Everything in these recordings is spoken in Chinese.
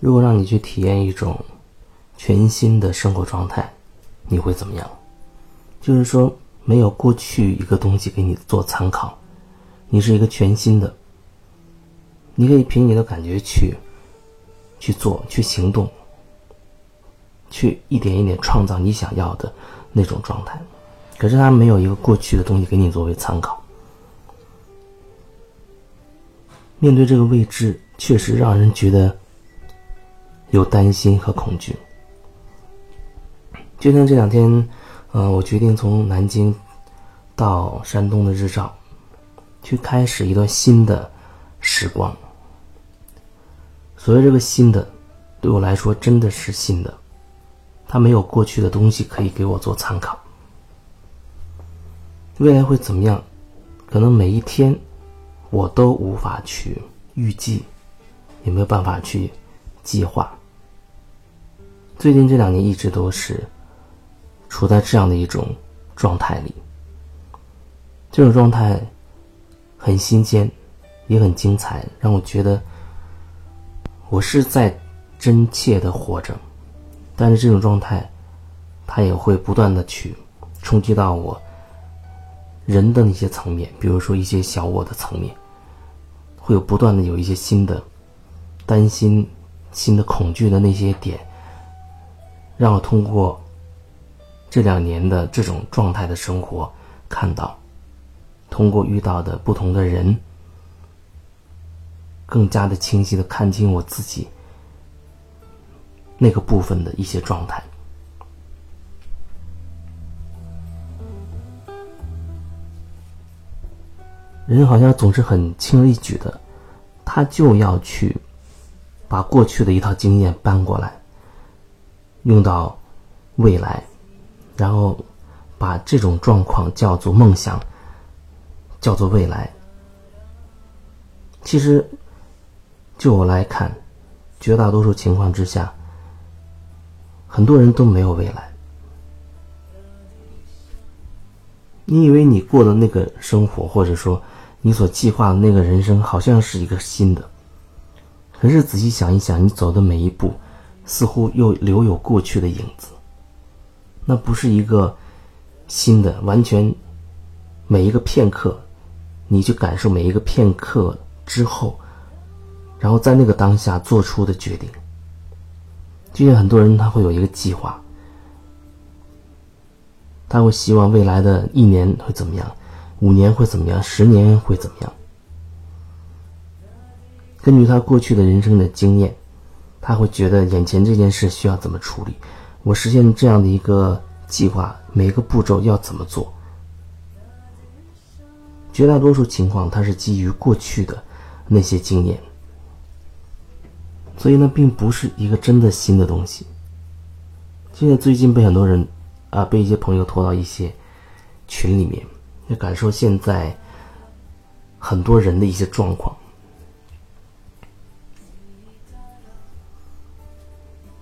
如果让你去体验一种全新的生活状态，你会怎么样？就是说，没有过去一个东西给你做参考，你是一个全新的，你可以凭你的感觉去去做、去行动、去一点一点创造你想要的那种状态。可是，它没有一个过去的东西给你作为参考。面对这个未知，确实让人觉得有担心和恐惧。就像这两天，呃，我决定从南京到山东的日照，去开始一段新的时光。所谓这个新的，对我来说真的是新的，它没有过去的东西可以给我做参考。未来会怎么样？可能每一天。我都无法去预计，也没有办法去计划。最近这两年一直都是处在这样的一种状态里，这种状态很新鲜，也很精彩，让我觉得我是在真切的活着。但是这种状态，它也会不断的去冲击到我。人的那些层面，比如说一些小我的层面，会有不断的有一些新的担心、新的恐惧的那些点，让我通过这两年的这种状态的生活，看到通过遇到的不同的人，更加的清晰的看清我自己那个部分的一些状态。人好像总是很轻而易举的，他就要去把过去的一套经验搬过来，用到未来，然后把这种状况叫做梦想，叫做未来。其实，就我来看，绝大多数情况之下，很多人都没有未来。你以为你过的那个生活，或者说。你所计划的那个人生好像是一个新的，可是仔细想一想，你走的每一步，似乎又留有过去的影子。那不是一个新的，完全每一个片刻，你去感受每一个片刻之后，然后在那个当下做出的决定。就像很多人他会有一个计划，他会希望未来的一年会怎么样。五年会怎么样？十年会怎么样？根据他过去的人生的经验，他会觉得眼前这件事需要怎么处理？我实现这样的一个计划，每个步骤要怎么做？绝大多数情况，它是基于过去的那些经验，所以呢，并不是一个真的新的东西。现在最近被很多人啊，被一些朋友拖到一些群里面。要感受现在很多人的一些状况。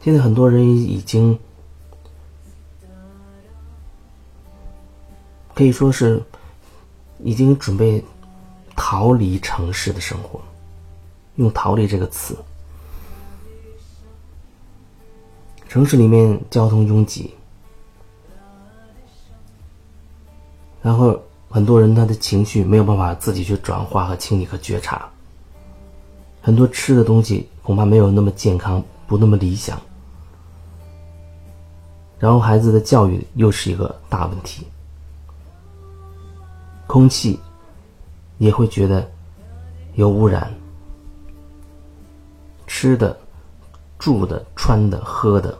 现在很多人已经可以说是已经准备逃离城市的生活，用“逃离”这个词。城市里面交通拥挤，然后。很多人他的情绪没有办法自己去转化和清理和觉察，很多吃的东西恐怕没有那么健康，不那么理想。然后孩子的教育又是一个大问题，空气也会觉得有污染，吃的、住的、穿的、喝的，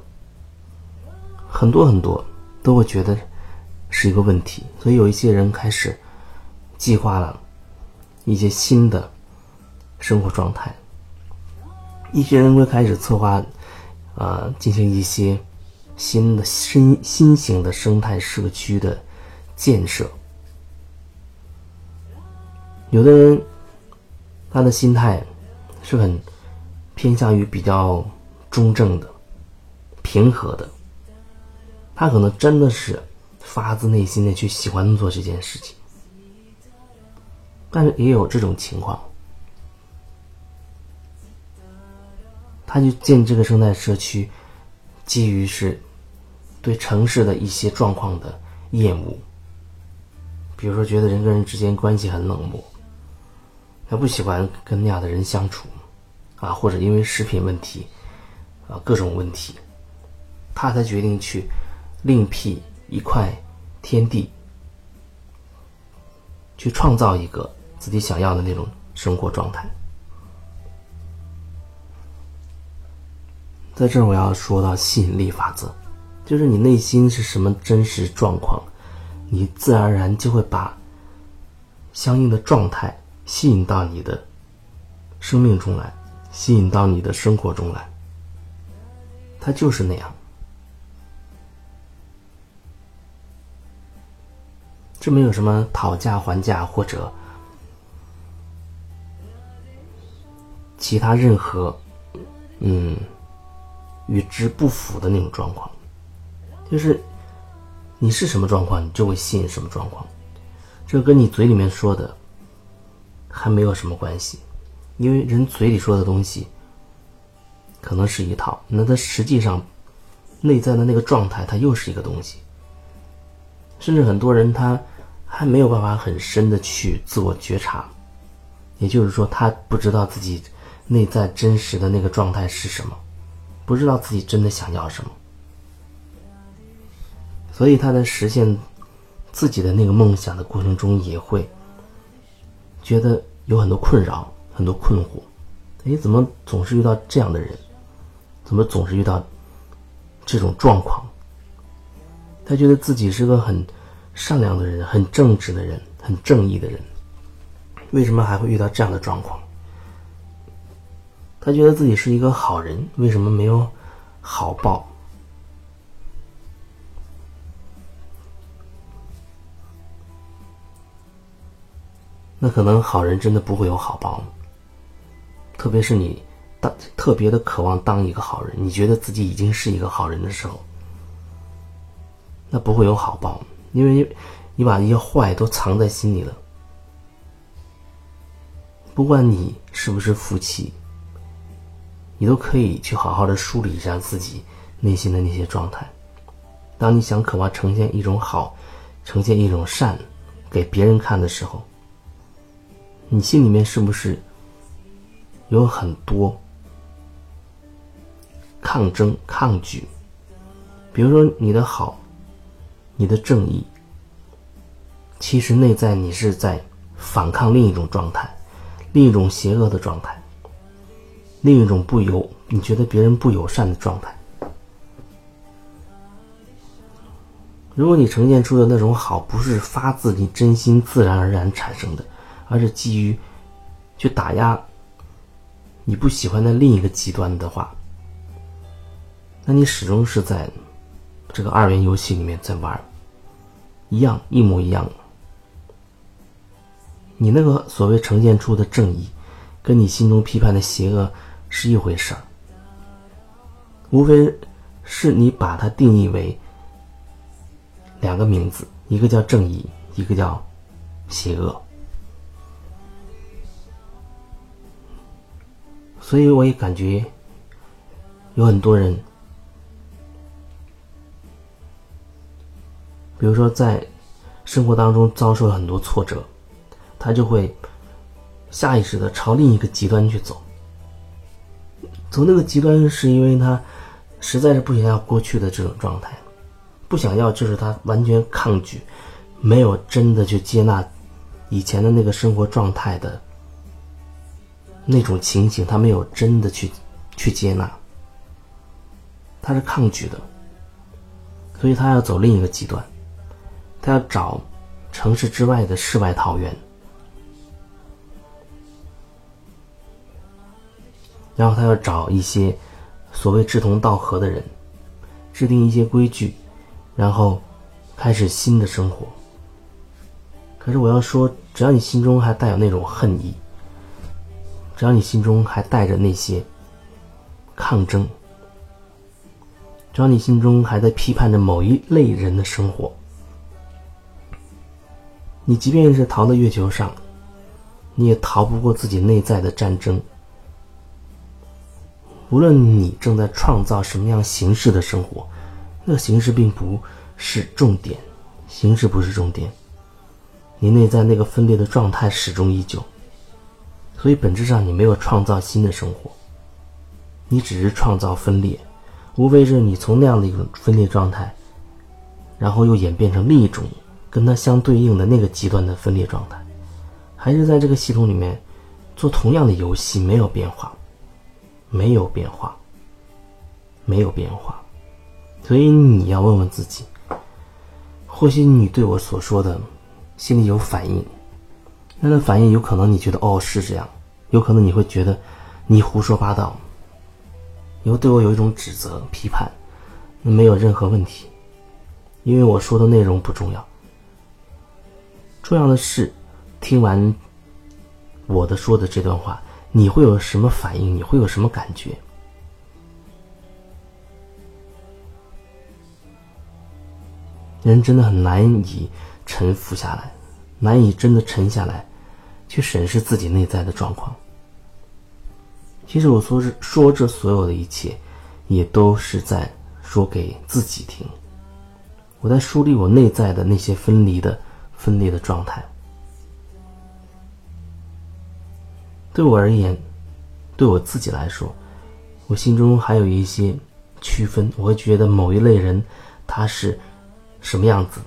很多很多都会觉得。是一个问题，所以有一些人开始计划了一些新的生活状态，一些人会开始策划，呃，进行一些新的新新型的生态社区的建设。有的人他的心态是很偏向于比较中正的、平和的，他可能真的是。发自内心的去喜欢做这件事情，但是也有这种情况，他就建这个生态社区，基于是对城市的一些状况的厌恶，比如说觉得人跟人之间关系很冷漠，他不喜欢跟那样的人相处，啊，或者因为食品问题，啊，各种问题，他才决定去另辟一块天地，去创造一个自己想要的那种生活状态。在这儿，我要说到吸引力法则，就是你内心是什么真实状况，你自然而然就会把相应的状态吸引到你的生命中来，吸引到你的生活中来。它就是那样，这没有什么讨价还价或者其他任何，嗯。与之不符的那种状况，就是你是什么状况，你就会吸引什么状况。这跟你嘴里面说的还没有什么关系，因为人嘴里说的东西可能是一套，那他实际上内在的那个状态，它又是一个东西。甚至很多人他还没有办法很深的去自我觉察，也就是说，他不知道自己内在真实的那个状态是什么。不知道自己真的想要什么，所以他在实现自己的那个梦想的过程中，也会觉得有很多困扰、很多困惑。哎，怎么总是遇到这样的人？怎么总是遇到这种状况？他觉得自己是个很善良的人、很正直的人、很正义的人，为什么还会遇到这样的状况？他觉得自己是一个好人，为什么没有好报？那可能好人真的不会有好报。特别是你当特别的渴望当一个好人，你觉得自己已经是一个好人的时候，那不会有好报，因为你把一些坏都藏在心里了。不管你是不是夫妻。你都可以去好好的梳理一下自己内心的那些状态。当你想渴望呈现一种好，呈现一种善给别人看的时候，你心里面是不是有很多抗争、抗拒？比如说你的好，你的正义，其实内在你是在反抗另一种状态，另一种邪恶的状态。另一种不友，你觉得别人不友善的状态。如果你呈现出的那种好，不是发自你真心自然而然产生的，而是基于去打压你不喜欢的另一个极端的话，那你始终是在这个二元游戏里面在玩，一样一模一样。你那个所谓呈现出的正义，跟你心中批判的邪恶。是一回事儿，无非是你把它定义为两个名字，一个叫正义，一个叫邪恶。所以我也感觉有很多人，比如说在生活当中遭受了很多挫折，他就会下意识的朝另一个极端去走。从那个极端，是因为他实在是不想要过去的这种状态，不想要就是他完全抗拒，没有真的去接纳以前的那个生活状态的那种情形，他没有真的去去接纳，他是抗拒的，所以他要走另一个极端，他要找城市之外的世外桃源。然后他要找一些所谓志同道合的人，制定一些规矩，然后开始新的生活。可是我要说，只要你心中还带有那种恨意，只要你心中还带着那些抗争，只要你心中还在批判着某一类人的生活，你即便是逃到月球上，你也逃不过自己内在的战争。无论你正在创造什么样形式的生活，那形式并不是重点，形式不是重点，你内在那个分裂的状态始终依旧。所以本质上你没有创造新的生活，你只是创造分裂，无非是你从那样的一种分裂状态，然后又演变成另一种跟它相对应的那个极端的分裂状态，还是在这个系统里面做同样的游戏，没有变化，没有变化，没有变化。所以你要问问自己，或许你对我所说的心里有反应。那的反应有可能你觉得哦是这样，有可能你会觉得你胡说八道，你会对我有一种指责批判，没有任何问题，因为我说的内容不重要，重要的是听完我的说的这段话，你会有什么反应？你会有什么感觉？人真的很难以沉浮下来。难以真的沉下来，去审视自己内在的状况。其实我说是说这所有的一切，也都是在说给自己听。我在梳理我内在的那些分离的、分裂的状态。对我而言，对我自己来说，我心中还有一些区分。我会觉得某一类人他是什么样子，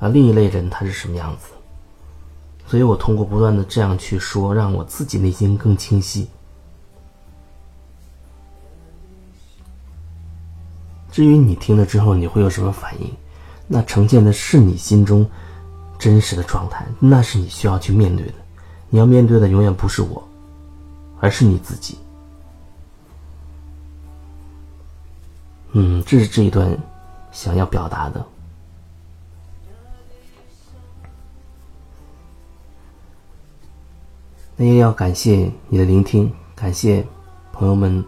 而，另一类人他是什么样子。所以我通过不断的这样去说，让我自己内心更清晰。至于你听了之后你会有什么反应，那呈现的是你心中真实的状态，那是你需要去面对的。你要面对的永远不是我，而是你自己。嗯，这是这一段想要表达的。那也要感谢你的聆听，感谢朋友们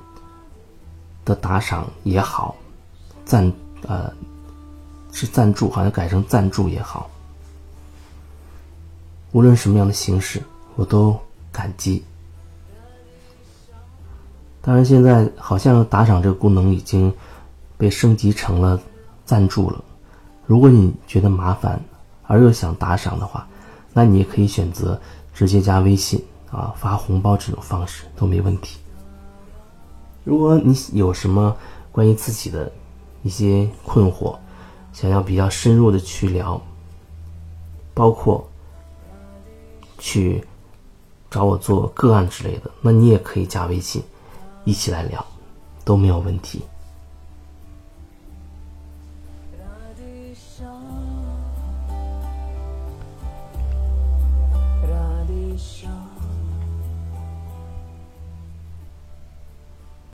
的打赏也好，赞呃是赞助，好像改成赞助也好，无论什么样的形式，我都感激。当然，现在好像打赏这个功能已经被升级成了赞助了。如果你觉得麻烦而又想打赏的话，那你也可以选择直接加微信。啊，发红包这种方式都没问题。如果你有什么关于自己的一些困惑，想要比较深入的去聊，包括去找我做个案之类的，那你也可以加微信，一起来聊，都没有问题。